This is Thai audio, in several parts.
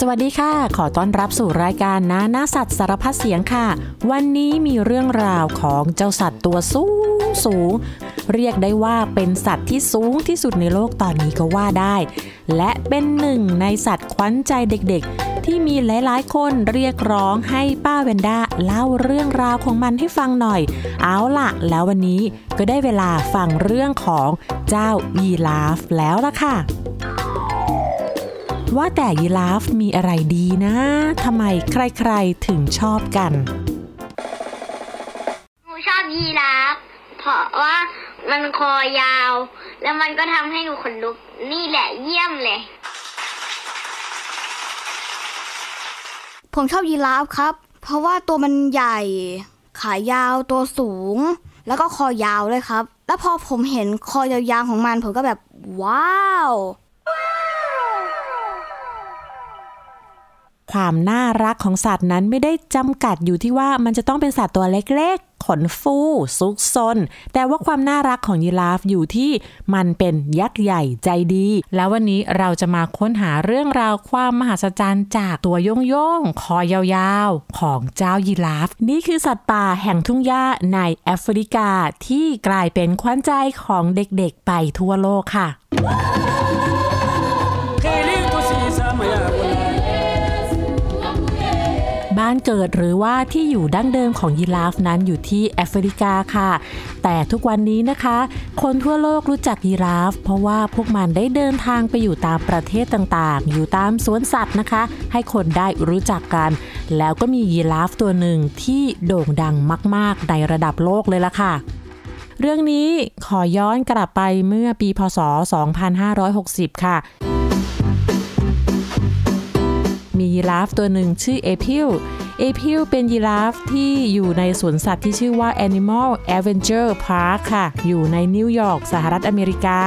สวัสดีค่ะ ขอต้อนรับสู่รายการนาหน้าสัตว์สารพัดเสียงค่ะ วันนี้มีเรื่องราวของเจ้าสัตว์ตัวสูงสูง เรียกได้ว่าเป็นสัตว์ที่สูงที่สุดในโลกตอนนี้ก็ว่าได้ และเป็นหนึ่งในสัตว์ขวัญใจเด็กๆ ที่มีหลายๆ คนเรียกร้องให้ป้าเวนด้าเล่าเรื่องราวของมันให้ฟังหน่อย เอาล่ะ แล้ววันนี้ก็ได้เวลาฟังเรื่องของเจ้ายีราฟแล้วล่ะค่ะ ว่าแต่ยีราฟมีอะไรดีนะทำไมใครๆถึงชอบกันหนูชอบยีราฟเพราะว่ามันคอยาว แล้วมันก็ทำให้หนูขนลุกนี่แหละเยี่ยมเลย ผมชอบยีราฟครับ เพราะว่าตัวมันใหญ่ ขายาวตัวสูง แล้วก็คอยาวเลยครับ แล้วพอผมเห็นคอยาวๆของมันผมก็แบบว้าว ความน่ารักของสัตว์นั้นไม่ได้จำกัดอยู่ที่ว่ามันจะต้องเป็นสัตว์ตัวเล็กๆ ขนฟูซุกซน แต่ว่าความน่ารักของยีราฟอยู่ที่มันเป็นยักษ์ใหญ่ใจดี แล้ววันนี้เราจะมาค้นหาเรื่องราวความมหัศจรรย์จากตัวโยงๆคอยาวๆ ของเจ้ายีราฟ นี่คือสัตว์ป่าแห่งทุ่งหญ้าในแอฟริกาที่กลายเป็นขวัญใจของเด็กๆไปทั่วโลกค่ะานเกิดหรือว่าที่อยู่ดั้งเดิมของยีราฟนั้นอยู่ที่แอฟริกาค่ะ แต่ทุกวันนี้นะคะ คนทั่วโลกรู้จักยีราฟ เพราะว่าพวกมันได้เดินทางไปอยู่ตามประเทศต่างๆ อยู่ตามสวนสัตว์นะคะ ให้คนได้รู้จักกัน แล้วก็มียีราฟตัวหนึ่งที่โด่งดังมาก ๆ ในระดับโลกเลยล่ะค่ะเรื่องนี้ขอย้อนกลับไปเมื่อปีพศ 2560 ค่ะ ยีราฟตัวหนึ่งชื่อ April April เป็นยีราฟที่อยู่ในสวนสัตว์ที่ชื่อว่า Animal Adventure Park ค่ะ อยู่ในนิวยอร์กสหรัฐอเมริกา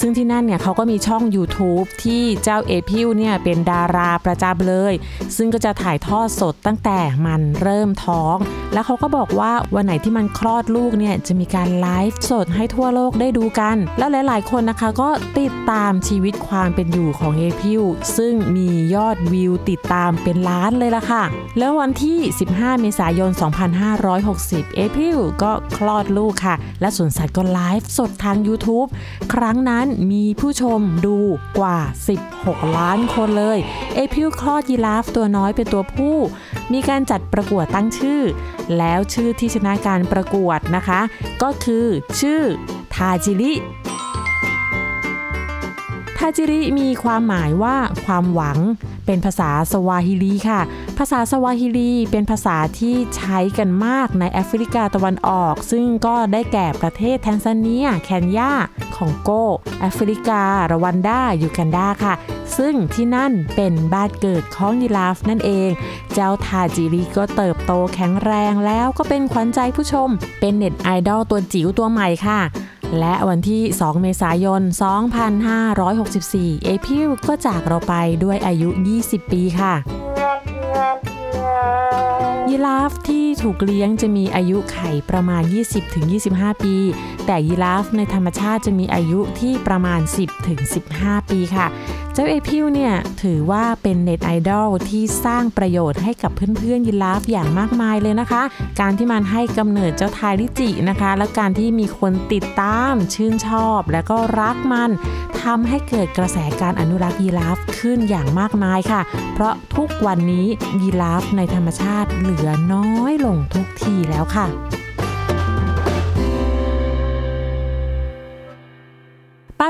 ซึ่งที่นั่นเนี่ยเขาก็มีช่อง YouTube ที่เจ้า April เนี่ยเป็นดาราประจำเลย ซึ่งก็จะถ่ายทอดสดตั้งแต่มันเริ่มท้อง แล้วเขาก็บอกว่าวันไหนที่มันคลอดลูกเนี่ยจะมีการไลฟ์สดให้ทั่วโลกได้ดูกัน แล้วหลาย ๆ คนนะคะก็ติดตามชีวิตความเป็นอยู่ของ April ซึ่งมียอดวิวติดตามเป็นล้านเลยล่ะค่ะ แล้ววันที่ 15 เมษายน 2560 April ก็คลอดลูกค่ะ และสวนสัตว์ก็ไลฟ์สดทาง YouTube ครั้งนั้นมีผู้ชมดูกว่า 16 ล้านคนเลย เอพิลคลอดยีราฟตัวน้อยเป็นตัวผู้ มีการจัดประกวดตั้งชื่อ แล้วชื่อที่ชนะการประกวดนะคะ ก็คือชื่อทาจิริ ทาจิริมีความหมายว่าความหวัง เป็นภาษาสวาฮิลีค่ะ ภาษาสวาฮิลีเป็นภาษาที่ใช้กันมากในแอฟริกาตะวันออก ซึ่งก็ได้แก่ประเทศแทนซาเนีย เคนยาคองโก แอฟริการวันดา ยูกันดาค่ะ ซึ่งที่นั่นเป็นบ้านเกิดของยีราฟนั่นเอง เจ้าทาจิริก็เติบโตแข็งแรงแล้วก็เป็นขวัญใจผู้ชม เป็นเน็ตไอดอลตัวจิ๋วตัวใหม่ค่ะ และวันที่ 2 เมษายน 2564 เอพิลก็จากเราไปด้วยอายุ 20 ปีค่ะ ยีราฟที่ถูกเลี้ยงจะมีอายุขัยประมาณ 20-25 ปี แต่ยีราฟในธรรมชาติจะมีอายุที่ประมาณ 10-15 ปีค่ะ เจ้าเอพิลเนี่ยถือว่าเป็นเน็ตไอดอลที่สร้างประโยชน์ให้กับเพื่อนๆยีราฟอย่างมากมายเลยนะคะ การที่มันให้กำเนิดเจ้าทาจิรินะคะ และการที่มีคนติดตามชื่นชอบ และก็รักมันทำให้เกิดกระแสการอนุรักษ์ยีราฟขึ้นอย่างมากมายค่ะ เพราะทุกวันนี้ยีราฟในธรรมชาติเหลือน้อยลงทุกทีแล้วค่ะ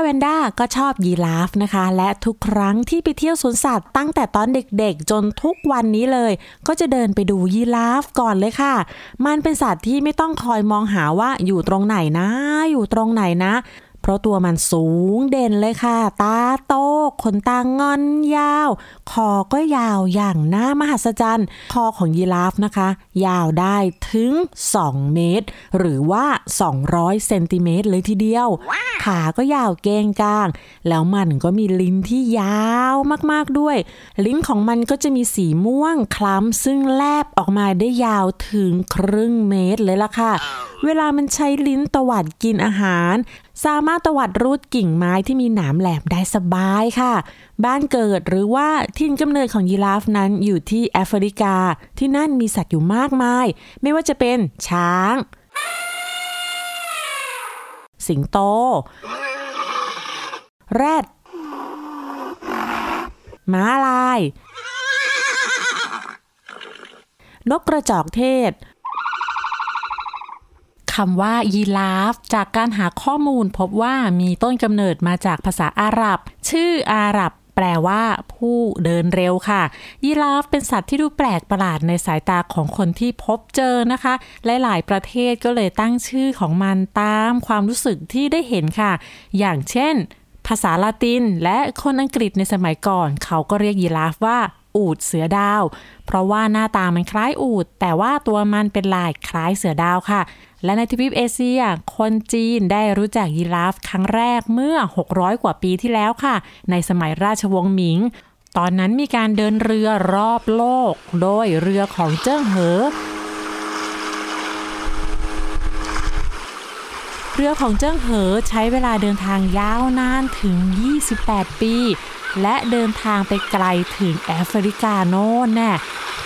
วนด้าก็ชอบยีราฟนะคะ และทุกครั้งที่ไปเที่ยวสวนสัตว์ตั้งแต่ตอนเด็กๆ จนทุกวันนี้เลย ก็จะเดินไปดูยีราฟก่อนเลยค่ะ มันเป็นสัตว์ที่ไม่ต้องคอยมองหาว่าอยู่ตรงไหนนะ อยู่ตรงไหนนะ เพราะตัวมันสูงเด่นเลยค่ะ ตาโตขนตางอนยาว คอก็ยาวอย่างน่ามหัศจรรย์ คอของยีราฟนะคะ ยาวได้ถึง 2 เมตร หรือว่า 200เซนติเมตรเลยทีเดียว ขาก็ยาวเก้งกาง แล้วมันก็มีลิ้นที่ยาวมากๆด้วย ลิ้นของมันก็จะมีสีม่วงคล้ำซึ่งแลบออกมาได้ยาวถึงครึ่งเมตรเลยล่ะค่ะ เวลามันใช้ลิ้นตวัดกินอาหาร สามารถตวัดรูดกิ่งไม้ที่มีหนามแหลมได้สบายค่ะ บ้านเกิดหรือว่าถิ่นกำเนิดของยีราฟนั้นอยู่ที่แอฟริกา ที่นั่นมีสัตว์อยู่มากมาย ไม่ว่าจะเป็นช้าง สิงโต แรดม้าลาย นกกระจอกเทศ คำว่ายีราฟ จากการหาข้อมูลพบว่ามีต้นกำเนิดมาจากภาษาอาหรับ ชื่ออาหรับแปลว่าผู้เดินเร็วค่ะ ยีราฟเป็นสัตว์ที่ดูแปลกประหลาดในสายตาของคนที่พบเจอนะคะ หลาย ๆ ประเทศก็เลยตั้งชื่อของมันตามความรู้สึกที่ได้เห็นค่ะ อย่างเช่น ภาษาละตินและคนอังกฤษในสมัยก่อน เขาก็เรียกยีราฟว่า อูดเสือดาว เพราะว่าหน้าตามันคล้ายอูด แต่ว่าตัวมันเป็นลายคล้ายเสือดาวค่ะ และในทวีปเอเชีย คนจีนได้รู้จักยีราฟครั้งแรกเมื่อ 600 กว่าปีที่แล้วค่ะ ในสมัยราชวงศ์หมิง ตอนนั้นมีการเดินเรือรอบโลก โดยเรือของเจิ้งเหอเรือของเจิ้งเหอใช้เวลาเดินทางยาวนานถึง 28 ปี และเดินทางไปไกลถึงแอฟริกาโน่นแน่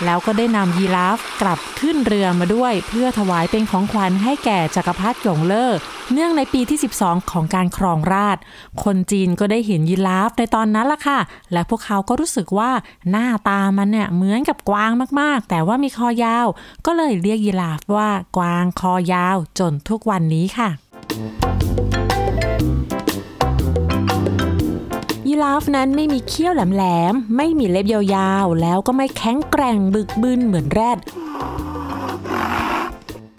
แล้วก็ได้นำยีราฟกลับขึ้นเรือมาด้วย เพื่อถวายเป็นของขวัญให้แก่จักรพรรดิหยงเล่อเนื่องในปีที่ 12 ของการครองราช คนจีนก็ได้เห็นยีราฟในตอนนั้นล่ะค่ะ และพวกเขาก็รู้สึกว่าหน้าตามันเนี่ยเหมือนกับกวางมากๆ แต่ว่ามีคอยาว ก็เลยเรียกยีราฟว่ากวางคอยาวจนทุกวันนี้ค่ะ ยีราฟนั้นไม่มีเขี้ยวแหลมๆ ไม่มีเล็บยาวๆ แล้วก็ไม่แข็งแกร่งบึกบึนเหมือนแรด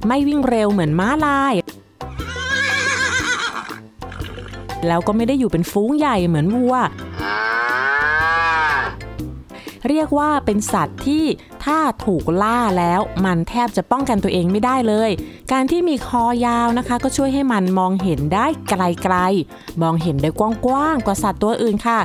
ไม่วิ่งเร็วเหมือนม้าลาย แล้วก็ไม่ได้อยู่เป็นฟูงใหญ่เหมือนวัว เรียกว่าเป็นสัตว์ที่ถ้าถูกล่าแล้วมันแทบจะป้องกันตัวเองไม่ได้เลย การที่มีคอยาวนะคะ ก็ช่วยให้มันมองเห็นได้ไกลๆ มองเห็นได้กว้างๆกว่าสัตว์ตัวอื่นค่ะ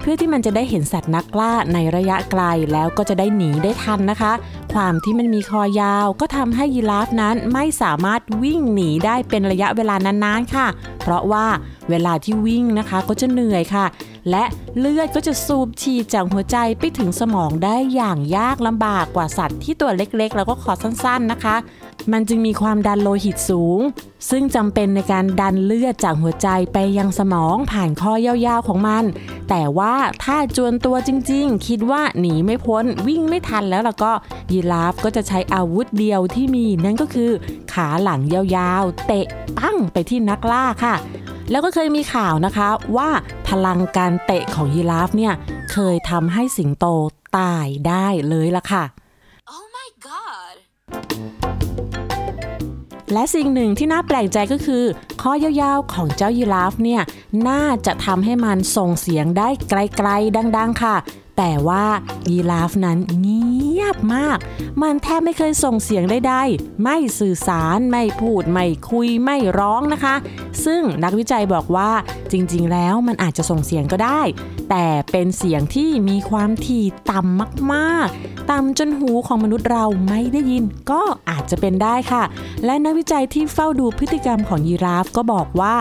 เพื่อที่มันจะได้เห็นสัตว์นักล่าในระยะไกลแล้วก็จะได้หนีได้ทันนะคะ ความที่มันมีคอยาวก็ทำให้ยีราฟนั้นไม่สามารถวิ่งหนีได้เป็นระยะเวลานานๆค่ะ เพราะว่าเวลาที่วิ่งนะคะก็จะเหนื่อยค่ะ และเลือดก็จะสูบฉีดจากหัวใจไปถึงสมองได้อย่างยากลำบากกว่าสัตว์ที่ตัวเล็กๆ แล้วก็คอสั้นๆนะคะ มันจึงมีความดันโลหิตสูง ซึ่งจำเป็นในการดันเลือดจากหัวใจไปยังสมองผ่านคอยาวๆของมัน แต่ว่าถ้าจวนตัวจริงๆ คิดว่าหนีไม่พ้นวิ่งไม่ทันแล้วล่ะก็ยีราฟก็จะใช้อาวุธเดียวที่มีนั่นก็คือ ขาหลังยาวๆ เตะปั้งไปที่นักล่าค่ะ แล้วก็เคยมีข่าวนะคะว่าพลังการเตะของยีราฟเนี่ยเคยทำให้สิงโตตายได้เลยล่ะค่ะ Oh my god. และสิ่งหนึ่งที่น่าแปลกใจก็คือ ข้อยาวๆของเจ้ายีราฟเนี่ย น่าจะทำให้มันส่งเสียงได้ไกลๆดัง ๆ ค่ะ แต่ว่ายีราฟนั้นเงียบมาก มันแทบไม่เคยส่งเสียงใดๆ ไม่สื่อสาร ไม่พูด ไม่คุย ไม่ร้องนะคะ ซึ่งนักวิจัยบอกว่าจริงๆ แล้วมันอาจจะส่งเสียงก็ได้ แต่เป็นเสียงที่มีความถี่ต่ำมากๆ ต่ำจนหูของมนุษย์เราไม่ได้ยิน ก็อาจจะเป็นได้ค่ะ และนักวิจัยที่เฝ้าดูพฤติกรรมของยีราฟก็บอกว่า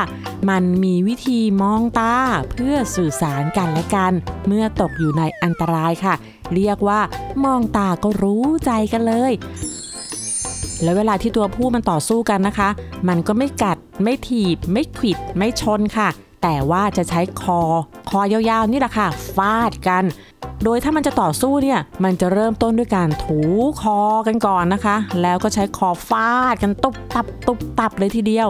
มันมีวิธีมองตาเพื่อสื่อสารกันและกัน เมื่อตกอยู่ในอันตรายค่ะ เรียกว่ามองตาก็รู้ใจกันเลย แล้วเวลาที่ตัวผู้มันต่อสู้กันนะคะ มันก็ไม่กัด ไม่ถีบ ไม่ขิด ไม่ชนค่ะ แต่ว่าจะใช้คอ คอยาวๆนี่แหละค่ะ ฟาดกัน โดยถ้ามันจะต่อสู้เนี่ย มันจะเริ่มต้นด้วยการถูคอกันก่อนนะคะ แล้วก็ใช้คอฟาดกันตุบตับตุบตับเลยทีเดียว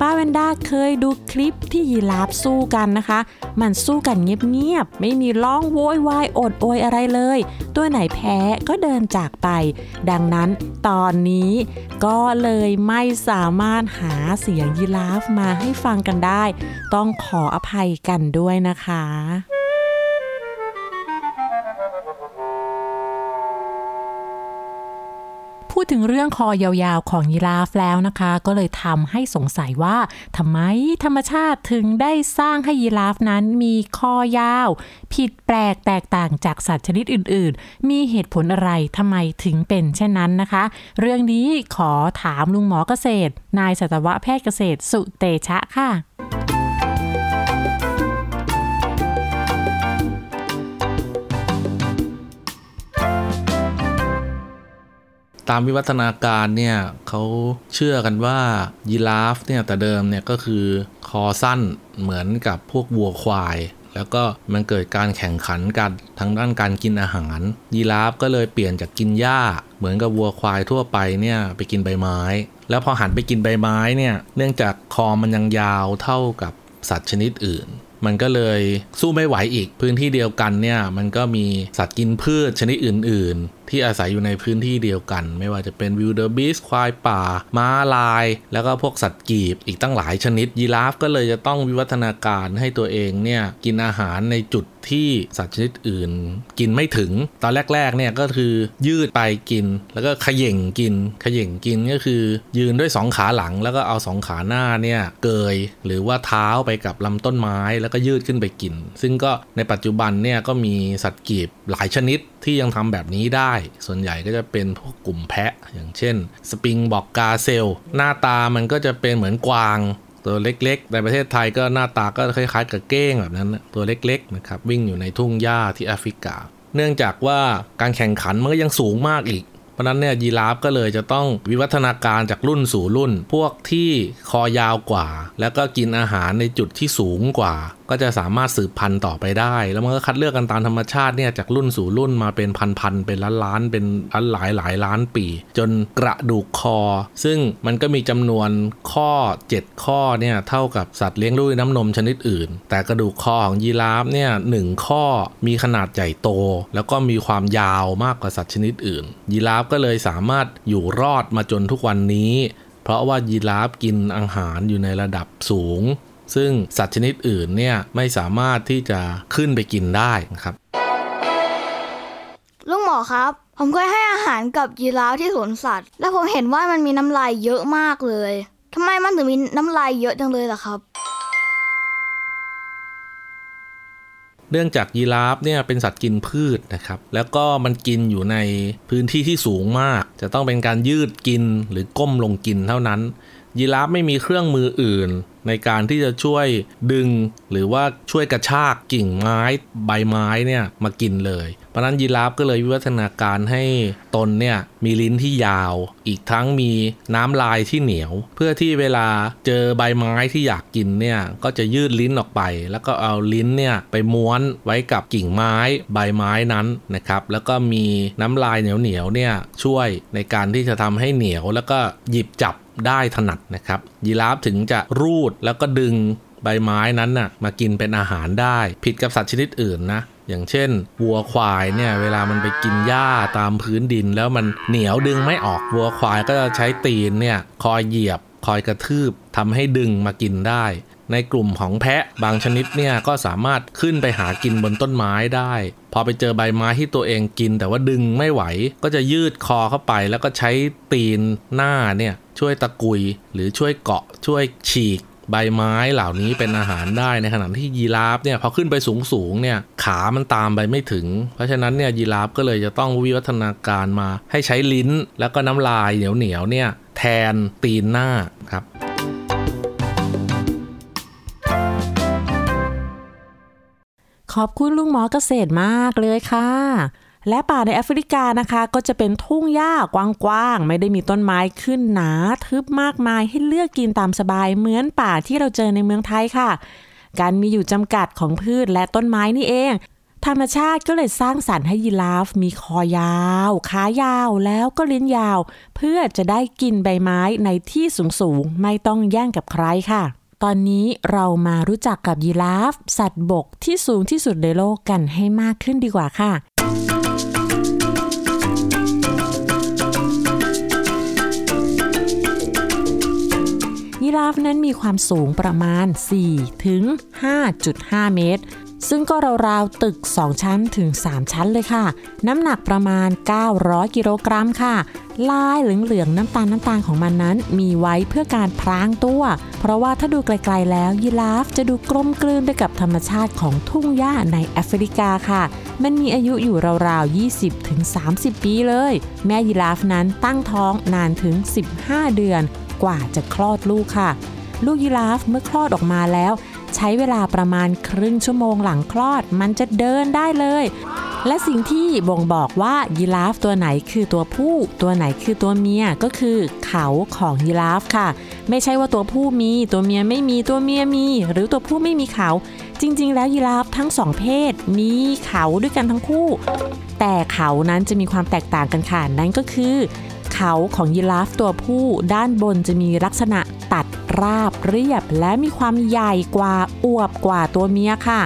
ป้าแวนด้าเคยดูคลิปที่ยีราฟสู้กันนะคะ มันสู้กันเงียบๆ ไม่มีร้องโวยวายโอดโอยอะไรเลย ตัวไหนแพ้ก็เดินจากไป ดังนั้นตอนนี้ก็เลยไม่สามารถหาเสียงยีราฟมาให้ฟังกันได้ ต้องขออภัยกันด้วยนะคะ พูดถึงเรื่องคอยาวๆของยีราฟแล้วนะคะ ก็เลยทำให้สงสัยว่าทำไมธรรมชาติถึงได้สร้างให้ยีราฟนั้นมีคอยาว ผิดแปลกแตกต่างจากสัตว์ชนิดอื่นๆ มีเหตุผลอะไรทำไมถึงเป็นเช่นนั้นนะคะ เรื่องนี้ขอถามลุงหมอเกษตร นายสัตวแพทย์เกษตรสุเตชะค่ะ ตามวิวัฒนาการเนี่ยเขาเชื่อกันว่ายีราฟเนี่ยแต่เดิมเนี่ยก็คือคอสั้นเหมือนกับพวกวัวควาย แล้วก็มันเกิดการแข่งขันกันทางด้านการกินอาหาร ยีราฟก็เลยเปลี่ยนจากกินหญ้า เหมือนกับวัวควายทั่วไปเนี่ยไปกินใบไม้ แล้วพอหันไปกินใบไม้เนี่ยเนื่องจากคอมันยังยาวเท่ากับสัตว์ชนิดอื่นมันก็เลยสู้ไม่ไหวอีกพื้นที่เดียวกันเนี่ย มันก็มีสัตว์กินพืชชนิดอื่น ที่อาศัยอยู่ในพื้นที่เดียวกัน ไม่ว่าจะเป็น wildebeest ควายป่า ม้าลาย แล้วก็พวกสัตว์กีบ อีกตั้งหลายชนิด ยีราฟก็เลยจะต้องวิวัฒนาการให้ตัวเองเนี่ยกินอาหารในจุดที่สัตว์ชนิดอื่น กินไม่ถึง ตอนแรกๆเนี่ยก็คือยืดไปกิน แล้วก็ขย่งกิน ขย่งกินก็คือ ยืนด้วยสองขาหลัง แล้วก็เอาสองขาหน้าเนี่ยเกย หรือว่าเท้าไปกับลำต้นไม้แล้วก็ยืดขึ้นไปกิน ซึ่งก็ในปัจจุบันเนี่ยก็มีสัตว์กีบหลายชนิด ที่ยังทำแบบนี้ได้ ส่วนใหญ่ก็จะเป็นพวกกลุ่มแพะ อย่างเช่นสปริงบอกกาเซล หน้าตามันก็จะเป็นเหมือนกวางตัวเล็กๆ ในประเทศไทยก็หน้าตาก็คล้ายๆกับเก้งแบบนั้น ตัวเล็กๆนะครับวิ่งอยู่ในทุ่งหญ้าที่แอฟริกา เนื่องจากว่าการแข่งขันมันก็ยังสูงมากอีก เพราะนั้นเนี่ยยีราฟก็เลยจะต้องวิวัฒนาการจากรุ่นสู่รุ่น พวกที่คอยาวกว่า แล้วก็กินอาหารในจุดที่สูงกว่า ก็จะสามารถสืบพันธุ์ต่อไปได้ แล้วมันก็คัดเลือกกันตามธรรมชาติเนี่ยจากรุ่นสู่รุ่นมาเป็นพันๆเป็นล้านล้านๆเป็นล้านหลายหลายล้านปี จนกระดูกคอ ซึ่งมันก็มีจำนวนข้อ 7 ข้อเนี่ยเท่ากับสัตว์เลี้ยงด้วยน้ำนมชนิดอื่น แต่กระดูกคอของยีราฟเนี่ยหนึ่งข้อมีขนาดใหญ่โต แล้วก็มีความยาวมากกว่าสัตว์ชนิดอื่น ยีราฟก็เลยสามารถอยู่รอดมาจนทุกวันนี้ เพราะว่ายีราฟกินอาหารอยู่ในระดับสูง ซึ่งสัตว์ชนิดอื่นเนี่ยไม่สามารถที่จะขึ้นไปกินได้นะครับลุงหมอครับ ผมเคยให้อาหารกับยีราฟที่สวนสัตว์ แล้วผมเห็นว่ามันมีน้ำลายเยอะมากเลยทำไมมันถึงมีน้ำลายเยอะจังเลยล่ะครับเนื่องจากยีราฟเนี่ยเป็นสัตว์กินพืชนะครับ แล้วก็มันกินอยู่ในพื้นที่ที่สูงมาก จะต้องเป็นการยืดกินหรือก้มลงกินเท่านั้น ยีราฟไม่มีเครื่องมืออื่น ในการที่จะช่วยดึง หรือว่าช่วยกระชากกิ่งไม้ใบไม้เนี่ยมากินเลย เพราะนั้นยีราฟก็เลยวิวัฒนาการให้ตนเนี่ยมีลิ้นที่ยาว อีกทั้งมีน้ำลายที่เหนียว เพื่อที่เวลาเจอใบไม้ที่อยากกินเนี่ยก็จะยืดลิ้นออกไป แล้วก็เอาลิ้นเนี่ยไปม้วนไว้กับกิ่งไม้ใบไม้นั้นนะครับ แล้วก็มีน้ำลายเหนียวๆเนี่ยช่วยในการที่จะทำให้เหนียวแล้วก็หยิบจับ ได้ถนัดนะครับ ยีราฟถึงจะรูดแล้วก็ดึงใบไม้นั้นน่ะมากินเป็นอาหารได้ ผิดกับสัตว์ชนิดอื่นนะอย่างเช่น วัวควายเนี่ยเวลามันไปกินหญ้าตามพื้นดิน แล้วมันเหนียวดึงไม่ออกวัวควายก็จะใช้ตีนเนี่ยคอยเหยียบคอยกระทืบ ทำให้ดึงมากินได้ ในกลุ่มของแพะบางชนิดเนี่ยก็สามารถขึ้นไปหากินบนต้นไม้ได้ พอไปเจอใบไม้ที่ตัวเองกิน แต่ว่าดึงไม่ไหว ก็จะยืดคอเข้าไป แล้วก็ใช้ตีนหน้าเนี่ยช่วยตะกุยหรือช่วยเกาะช่วยฉีกใบไม้เหล่านี้เป็นอาหารได้ในขณะที่ยีราฟเนี่ยพอขึ้นไปสูงสูงเนี่ยขามันตามไปไม่ถึง เพราะฉะนั้นเนี่ยยีราฟก็เลยจะต้องวิวัฒนาการมาให้ใช้ลิ้น แล้วก็น้ำลายเหนียวเหนียวเนี่ยแทนตีนหน้าครับ ขอบคุณลุงหมอเกษตรมากเลยค่ะ และป่าในแอฟริกานะคะ ก็จะเป็นทุ่งหญ้ากว้างๆ ไม่ได้มีต้นไม้ขึ้นหนาทึบมากมายให้เลือกกินตามสบายเหมือนป่าที่เราเจอในเมืองไทยค่ะ การมีอยู่จำกัดของพืชและต้นไม้นี่เองธรรมชาติก็เลยสร้างสรรค์ให้ยีราฟมีคอยาว ขายาวแล้วก็ลิ้นยาว เพื่อจะได้กินใบไม้ในที่สูงๆ ไม่ต้องแย่งกับใครค่ะ ตอนนี้เรามารู้จักกับยีราฟ สัตว์บกที่สูงที่สุดในโลกกันให้มากขึ้นดีกว่าค่ะ ยีราฟนั้นมีความสูงประมาณ 4 ถึง 5.5 เมตร ซึ่งก็ราวๆตึก 2 ชั้นถึง 3 ชั้นเลยค่ะ น้ำหนักประมาณ 900 กิโลกรัมค่ะ ลายเหลืองๆน้ำตาลน้ำตาลของมันนั้น มีไว้เพื่อการพรางตัว เพราะว่าถ้าดูไกลๆแล้วยีราฟจะดูกลมกลืนไปกับธรรมชาติของทุ่งหญ้าในแอฟริกาค่ะ มันมีอายุอยู่ราวๆ 20ถึง30 ปีเลย แม่ยีราฟนั้นตั้งท้องนานถึง 15 เดือน กว่าจะคลอดลูกค่ะ ลูกยีราฟเมื่อคลอดออกมาแล้ว ใช้เวลาประมาณครึ่งชั่วโมงหลังคลอด มันจะเดินได้เลย และสิ่งที่บ่งบอกว่ายีราฟตัวไหนคือตัวผู้ ตัวไหนคือตัวเมียก็คือเขาของยีราฟค่ะ ไม่ใช่ว่าตัวผู้มีตัวเมียไม่มีตัวเมียมี หรือตัวผู้ไม่มีเขา จริง ๆ แล้วยีราฟทั้งสองเพศมีเขาด้วยกันทั้งคู่ แต่เขานั้นจะมีความแตกต่างกันค่ะนั่นก็คือเขาของยีราฟตัวผู้ด้านบนจะมีลักษณะตัดราบเรียบ และมีความใหญ่กว่าอวบกว่าตัวเมียค่ะ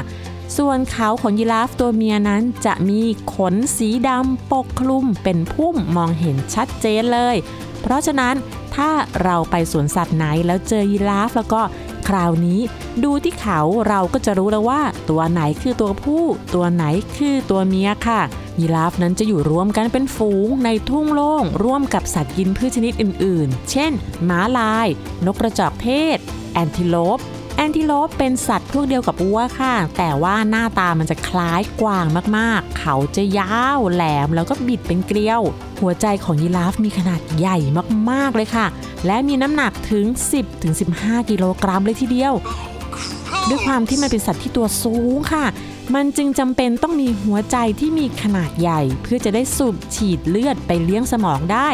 ส่วนเขาของยีราฟตัวเมียนั้นจะมีขนสีดำปกคลุมเป็นพุ่มมองเห็นชัดเจนเลย เพราะฉะนั้นถ้าเราไปสวนสัตว์ไหนแล้วเจอยีราฟแล้วก็คราวนี้ดูที่เขาเราก็จะรู้แล้วว่า ตัวไหนคือตัวผู้ ตัวไหนคือตัวเมียค่ะ ยีราฟนั้นจะอยู่รวมกันเป็นฝูงในทุ่งโล่งร่วมกับสัตว์กินพืชชนิดอื่น ๆ เช่นม้าลาย นกกระจอกเทศ แอนทิโลป แอนติโลปเป็นสัตว์พวกเดียวกับวัวค่ะ แต่ว่าหน้าตามันจะคล้ายกวางมากๆ เขาจะยาวแหลมแล้วก็บิดเป็นเกลียว หัวใจของยีราฟมีขนาดใหญ่มากๆเลยค่ะ และมีน้ำหนักถึง 10-15 กิโลกรัมเลยทีเดียว ด้วยความที่มันเป็นสัตว์ที่ตัวสูงค่ะ มันจึงจำเป็นต้องมีหัวใจที่มีขนาดใหญ่ เพื่อจะได้สูบฉีดเลือดไปเลี้ยงสมองได้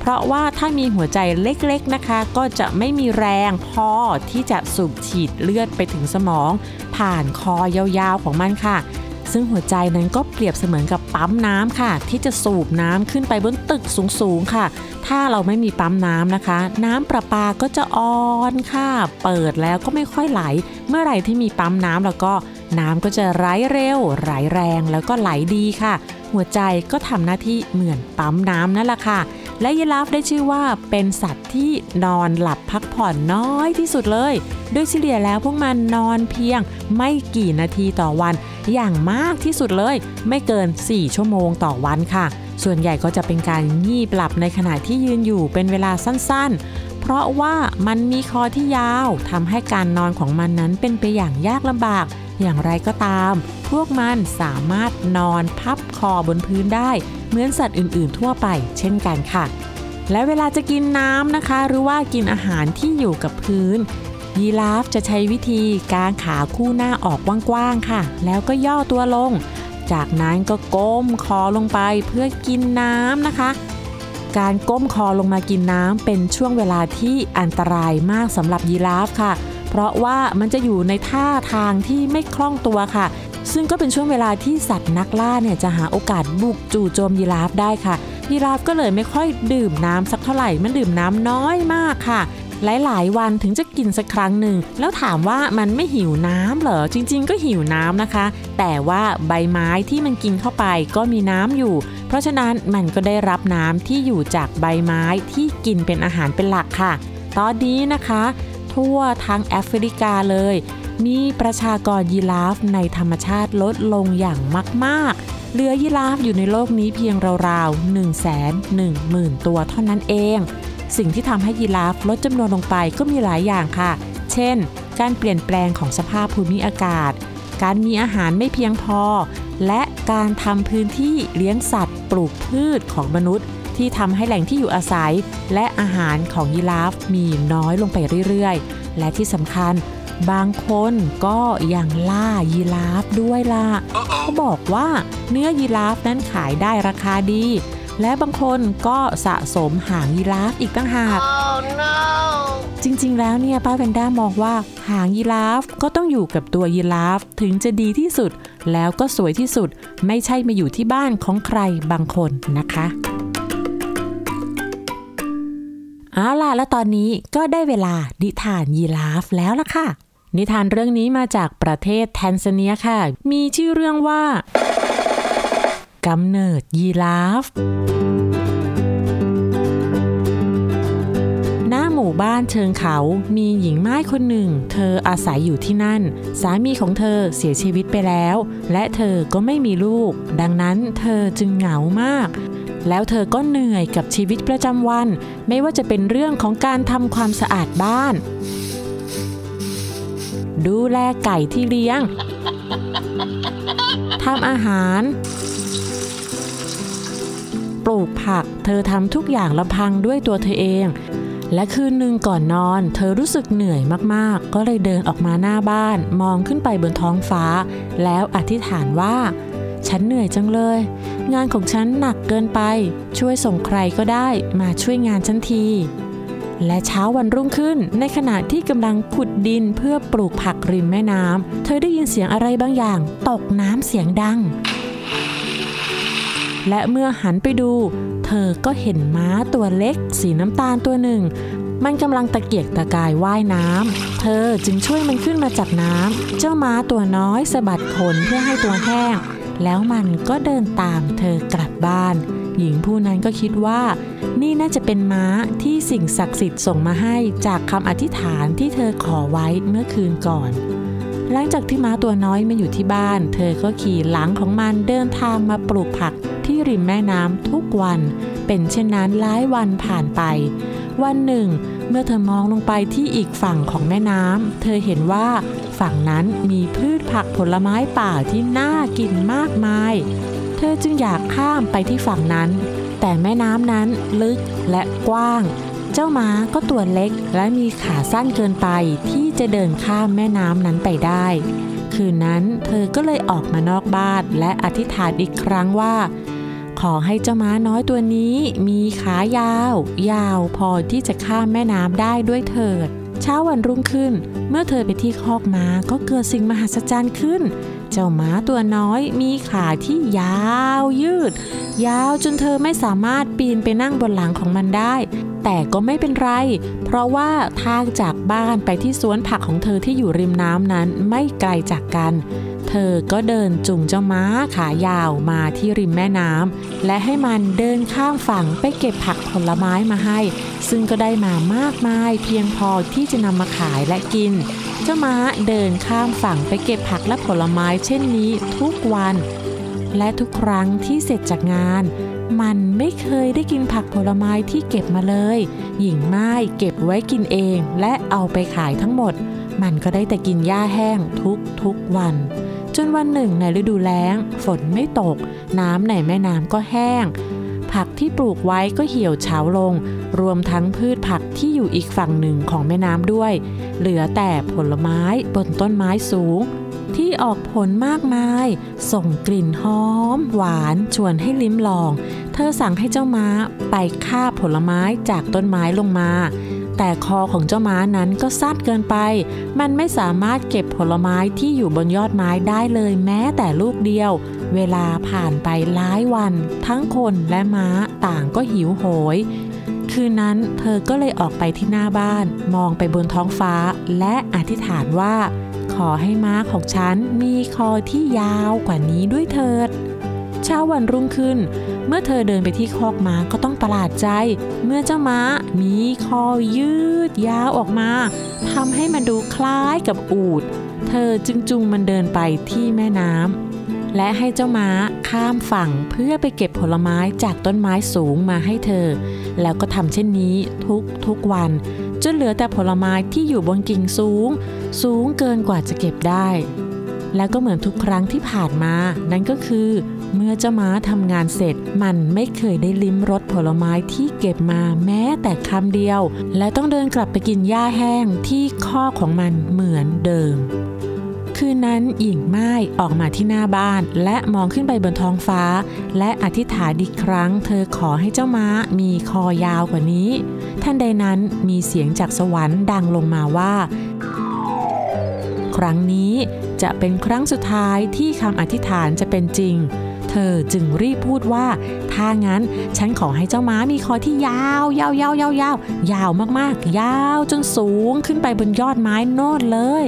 เพราะว่าถ้ามีหัวใจเล็กๆนะคะ ก็จะไม่มีแรงพอที่จะสูบฉีดเลือดไปถึงสมอง ผ่านคอยาวๆของมันค่ะ ซึ่งหัวใจนั้นก็เปรียบเสมือนกับปั๊มน้ำค่ะ ที่จะสูบน้ำขึ้นไปบนตึกสูงๆค่ะ ถ้าเราไม่มีปั๊มน้ำนะคะ น้ำประปาก็จะอ่อนค่ะ เปิดแล้วก็ไม่ค่อยไหล เมื่อไหร่ที่มีปั๊มน้ำแล้วก็น้ำก็จะไหลเร็ว ไหลแรงแล้วก็ไหลดีค่ะ หัวใจก็ทำหน้าที่เหมือนปั๊มน้ำนั่นแหละค่ะ และยีราฟได้ชื่อว่าเป็นสัตว์ที่นอนหลับพักผ่อนน้อยที่สุดเลย โดยเฉลี่ยแล้วพวกมันนอนเพียงไม่กี่นาทีต่อวัน อย่างมากที่สุดเลย ไม่เกิน 4 ชั่วโมงต่อวันค่ะ ส่วนใหญ่ก็จะเป็นการงีบหลับในขณะที่ยืนอยู่เป็นเวลาสั้นๆ เพราะว่ามันมีคอที่ยาวทำให้การนอนของมันนั้นเป็นไปอย่างยากลำบาก อย่างไรก็ตาม พวกมันสามารถนอนพับคอบนพื้นได้ เหมือนสัตว์อื่น ๆ ทั่วไป เช่นกันค่ะ และเวลาจะกินน้ำนะคะ หรือว่ากินอาหารที่อยู่กับพื้น ยีราฟจะใช้วิธีการขาคู่หน้าออกกว้าง ๆ ค่ะ แล้วก็ย่อตัวลง จากนั้นก็ก้มคอลงไปเพื่อกินน้ำนะคะการก้มคอลงมากินน้ำเป็นช่วงเวลาที่อันตรายมากสำหรับยีราฟค่ะเพราะว่ามันจะอยู่ในท่าทางที่ไม่คล่องตัวค่ะ ซึ่งก็เป็นช่วงเวลาที่สัตว์นักล่าเนี่ยจะหาโอกาสบุกจู่โจมยีราฟได้ค่ะ ยีราฟก็เลยไม่ค่อยดื่มน้ำสักเท่าไหร่มันดื่มน้ำน้อยมากค่ะหลายๆ วันถึงจะกินสักครั้งหนึ่ง แล้วถามว่ามันไม่หิวน้ำเหรอ จริง ๆ ก็หิวน้ำนะคะ แต่ว่าใบไม้ที่มันกินเข้าไปก็มีน้ำอยู่ เพราะฉะนั้นมันก็ได้รับน้ำที่อยู่จากใบไม้ที่กินเป็นอาหารเป็นหลักค่ะ ตอนนี้นะคะ ทั่วทั้งแอฟริกาเลย มีประชากรยีราฟในธรรมชาติลดลงอย่างมากๆ เหลือยีราฟอยู่ในโลกนี้เพียงราวๆ 1 1 0 0 0 0 ตัวเท่านั้นเอง สิ่งที่ทำให้ยีราฟลดจำนวนลงไปก็มีหลายอย่างค่ะ เช่น การเปลี่ยนแปลงของสภาพภูมิอากาศ การมีอาหารไม่เพียงพอ และการทำพื้นที่เลี้ยงสัตว์ ปลูกพืชของมนุษย์ ที่ทำให้แหล่งที่อยู่อาศัย และอาหารของยีราฟมีน้อยลงไปเรื่อยๆ และที่สำคัญบางคนก็ยังล่ายีราฟด้วยล่ะเขาบอกว่าเนื้อยีราฟนั้นขายได้ราคาดี และบางคนก็สะสมหางยีราฟอีกตั้งหาก Oh no จริงๆ แล้วเนี่ยป้าแพนด้ามองว่าหางยีราฟก็ต้องอยู่กับตัวยีราฟถึงจะดีที่สุด แล้วก็สวยที่สุดไม่ใช่มาอยู่ที่บ้านของใครบางคนนะคะ แล้วตอนนี้ก็ได้เวลานิทานยีราฟแล้วล่ะค่ะ นิทานเรื่องนี้มาจากประเทศแทนซาเนียค่ะ มีชื่อเรื่องว่ากำเนิดยีราฟหน้าหมู่บ้านเชิงเขา มีหญิงไม้คนหนึ่ง เธออาศัยอยู่ที่นั่น สามีของเธอเสียชีวิตไปแล้ว และเธอก็ไม่มีลูก ดังนั้นเธอจึงเหงามาก แล้วเธอก็เหนื่อยกับชีวิตประจำวัน ไม่ว่าจะเป็นเรื่องของการทำความสะอาดบ้าน ดูแลไก่ที่เลี้ยงทำอาหาร ปลูกผัก เธอทำทุกอย่างลำพังด้วยตัวเธอเอง และคืนหนึ่งก่อนนอน เธอรู้สึกเหนื่อยมากๆ ก็เลยเดินออกมาหน้าบ้านมองขึ้นไปบนท้องฟ้า แล้วอธิษฐานว่า ฉันเหนื่อยจังเลย งานของฉันหนักเกินไป ช่วยส่งใครก็ได้มาช่วยงานฉันที และเช้าวันรุ่งขึ้น ในขณะที่กำลังขุดดินเพื่อปลูกผักริมแม่น้ำ เธอได้ยินเสียงอะไรบางอย่าง ตกน้ำเสียงดัง และเมื่อหันไปดู เธอก็เห็นม้าตัวเล็ก สีน้ำตาลตัวหนึ่งมันกำลังตะเกียกตะกายว่ายน้ำ เธอจึงช่วยมันขึ้นมาจากน้ำ เจ้าม้าตัวน้อยสะบัดขนเพื่อให้ตัวแห้ง แล้วมันก็เดินตามเธอกลับบ้าน หญิงผู้นั้นก็คิดว่า นี่น่าจะเป็นม้าที่สิ่งศักดิ์สิทธิ์ส่งมาให้จากคำอธิษฐานที่เธอขอไว้เมื่อคืนก่อน หลังจากที่ม้าตัวน้อยมาอยู่ที่บ้าน เธอก็ขี่หลังของมันเดินทางมาปลูกผักที่ริมแม่น้ำทุกวัน เป็นเช่นนั้นหลายวันผ่านไป วันหนึ่ง เมื่อเธอมองลงไปที่อีกฝั่งของแม่น้ำเธอเห็นว่า ฝั่งนั้นมีพืชผักผลไม้ป่าที่น่ากินมากมาย เธอจึงอยากข้ามไปที่ฝั่งนั้น แต่แม่น้ำนั้นลึกและกว้าง เจ้าม้าก็ตัวเล็กและมีขาสั้นเกินไปที่จะเดินข้ามแม่น้ำนั้นไปได้ คืนนั้นเธอก็เลยออกมานอกบ้านและอธิษฐานอีกครั้งว่า ขอให้เจ้าม้าน้อยตัวนี้มีขายาว ยาวพอที่จะข้ามแม่น้ำได้ด้วยเถิด เช้าวันรุ่งขึ้น เมื่อเธอไปที่คอกม้าก็เกิดสิ่งมหัศจรรย์ขึ้น เจ้าม้าตัวน้อยมีขาที่ยาวยืด ยาวจนเธอไม่สามารถปีนไปนั่งบนหลังของมันได้ แต่ก็ไม่เป็นไร เพราะว่าทางจากบ้านไปที่สวนผักของเธอที่อยู่ริมน้ำนั้นไม่ไกลจากกันเเธอก็เดินจูงเจ้าม้าขายาวมาที่ริมแม่น้ำและให้มันเดินข้ามฝั่งไปเก็บผักผลไม้มาให้ ซึ่งก็ได้มามากมายเพียงพอที่จะนำมาขายและกิน เจ้าม้าเดินข้ามฝั่งไปเก็บผักและผลไม้เช่นนี้ทุกวัน และทุกครั้งที่เสร็จจากงาน มันไม่เคยได้กินผักผลไม้ที่เก็บมาเลย หญิงไม้เก็บไว้กินเองและเอาไปขายทั้งหมด มันก็ได้แต่กินหญ้าแห้งทุกทุกวัน จนวันหนึ่งในฤดูแล้ง ฝนไม่ตก น้ำในแม่น้ำก็แห้ง ผักที่ปลูกไว้ก็เหี่ยวเฉาลง รวมทั้งพืชผักที่อยู่อีกฝั่งหนึ่งของแม่น้ำด้วย เหลือแต่ผลไม้บนต้นไม้สูง ที่ออกผลมากมาย ส่งกลิ่นหอม หวานชวนให้ลิ้มลอง เธอสั่งให้เจ้าม้าไปคาบผลไม้จากต้นไม้ลงมา แต่คอของเจ้าม้านั้นก็สั้นเกินไป มันไม่สามารถเก็บผลไม้ที่อยู่บนยอดไม้ได้เลยแม้แต่ลูกเดียว เวลาผ่านไปหลายวัน ทั้งคนและม้าต่างก็หิวโหย คืนนั้นเธอก็เลยออกไปที่หน้าบ้าน มองไปบนท้องฟ้า และอธิษฐานว่า ขอให้ม้าของฉันมีคอที่ยาวกว่านี้ด้วยเถิด เช้าวันรุ่งขึ้น เมื่อเธอเดินไปที่คอกม้าก็ต้องประหลาดใจ เมื่อเจ้าม้ามีคอยืดยาวออกมาทำให้มันดูคล้ายกับอูฐเธอจึงจูงมันเดินไปที่แม่น้ำและให้เจ้าม้าข้ามฝั่งเพื่อไปเก็บผลไม้จากต้นไม้สูงมาให้เธอ แล้วก็ทำเช่นนี้ทุกทุกวันจนเหลือแต่ผลไม้ที่อยู่บนกิ่งสูง สูงเกินกว่าจะเก็บได้ แล้วก็เหมือนทุกครั้งที่ผ่านมา นั่นก็คือ เมื่อเจ้าม้าทำงานเสร็จ มันไม่เคยได้ลิ้มรสผลไม้ที่เก็บมาแม้แต่คำเดียว และต้องเดินกลับไปกินหญ้าแห้งที่ข้อของมันเหมือนเดิม คืนนั้นหญิงไม้ออกมาที่หน้าบ้าน และมองขึ้นไปบนท้องฟ้า และอธิษฐานอีกครั้ง เธอขอให้เจ้าม้ามีคอยาวกว่านี้ ท่านใดนั้นมีเสียงจากสวรรค์ดังลงมาว่า ครั้งนี้จะเป็นครั้งสุดท้ายที่คำอธิษฐานจะเป็นจริง เธอจึงรีบพูดว่า ถ้างั้นฉันขอให้เจ้าม้ามีคอที่ยาวยาวยาวยาวยาวยาวมากๆ ยาวจนสูงขึ้นไปบนยอดไม้โน่นเลย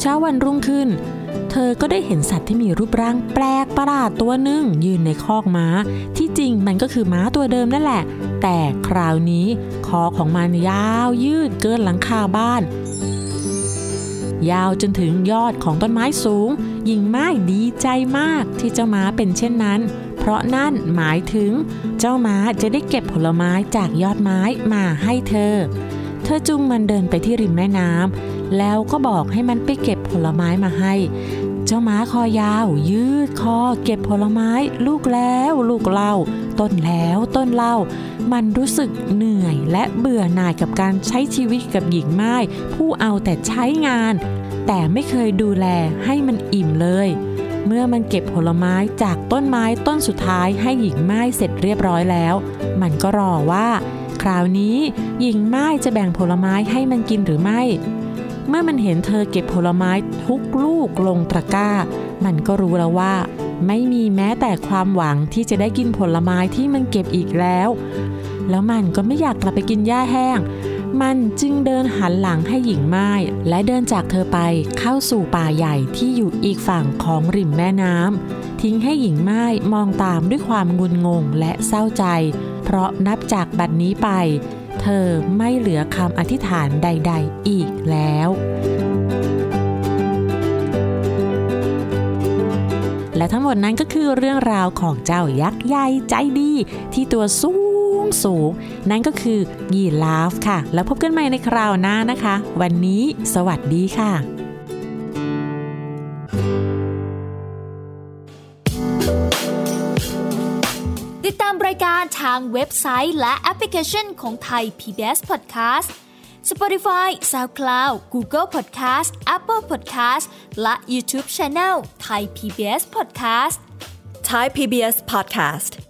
เช้าวันรุ่งขึ้น เธอก็ได้เห็นสัตว์ที่มีรูปร่างแปลกประหลาดตัวหนึ่งยืนในคอกม้า ที่จริงมันก็คือม้าตัวเดิมนั่นแหละ แต่คราวนี้คอของมันยาวยืดเกินหลังคาบ้านยาวจนถึงยอดของต้นไม้สูง หญิงไม้ดีใจมากที่เจ้าม้าเป็นเช่นนั้น เพราะนั่นหมายถึง เจ้าม้าจะได้เก็บผลไม้จากยอดไม้มาให้เธอ เธอจุงมันเดินไปที่ริมแม่น้ำแล้วก็บอกให้มันไปเก็บผลไม้มาให้ เจ้าม้าคอยาว ยืดคอเก็บผลไม้ ลูกแล้วลูกเล่า ต้นแล้วต้นเล่า มันรู้สึกเหนื่อยและเบื่อหน่ายกับการใช้ชีวิตกับหญิงไม้ผู้เอาแต่ใช้งาน แต่ไม่เคยดูแลให้มันอิ่มเลย เมื่อมันเก็บผลไม้จากต้นไม้ต้นสุดท้ายให้หญิงไม้เสร็จเรียบร้อยแล้ว มันก็รอว่า คราวนี้หญิงไม้จะแบ่งผลไม้ให้มันกินหรือไม่ เมื่อมันเห็นเธอเก็บผลไม้ทุกลูกลงตะกร้า มันก็รู้แล้วว่า ไม่มีแม้แต่ความหวังที่จะได้กินผลไม้ที่มันเก็บอีกแล้ว แล้วมันก็ไม่อยากกลับไปกินหญ้าแห้ง มันจึงเดินหันหลังให้หญิงไม้และเดินจากเธอไปเข้าสู่ป่าใหญ่ที่อยู่อีกฝั่งของริมแม่น้ำทิ้งให้หญิงไม้มองตามด้วยความงุนงงและเศร้าใจ เพราะนับจากบัดนี้ไป เธอไม่เหลือคำอธิษฐานใด ๆ อีกแล้วและทั้งหมดนั้นก็คือเรื่องราวของเจ้ายักษ์ใหญ่ใจดีที่ตัวสูง สูง นั่นก็คือยีราฟค่ะ แล้วพบกันใหม่ในคราวหน้านะคะ วันนี้สวัสดีค่ะติดตามรายการทางเว็บไซต์และแอปพลิเคชันของไทย PBS Podcast Spotify SoundCloud Google Podcast Apple Podcast และ YouTube Channel Thai PBS Podcast Thai PBS podcast.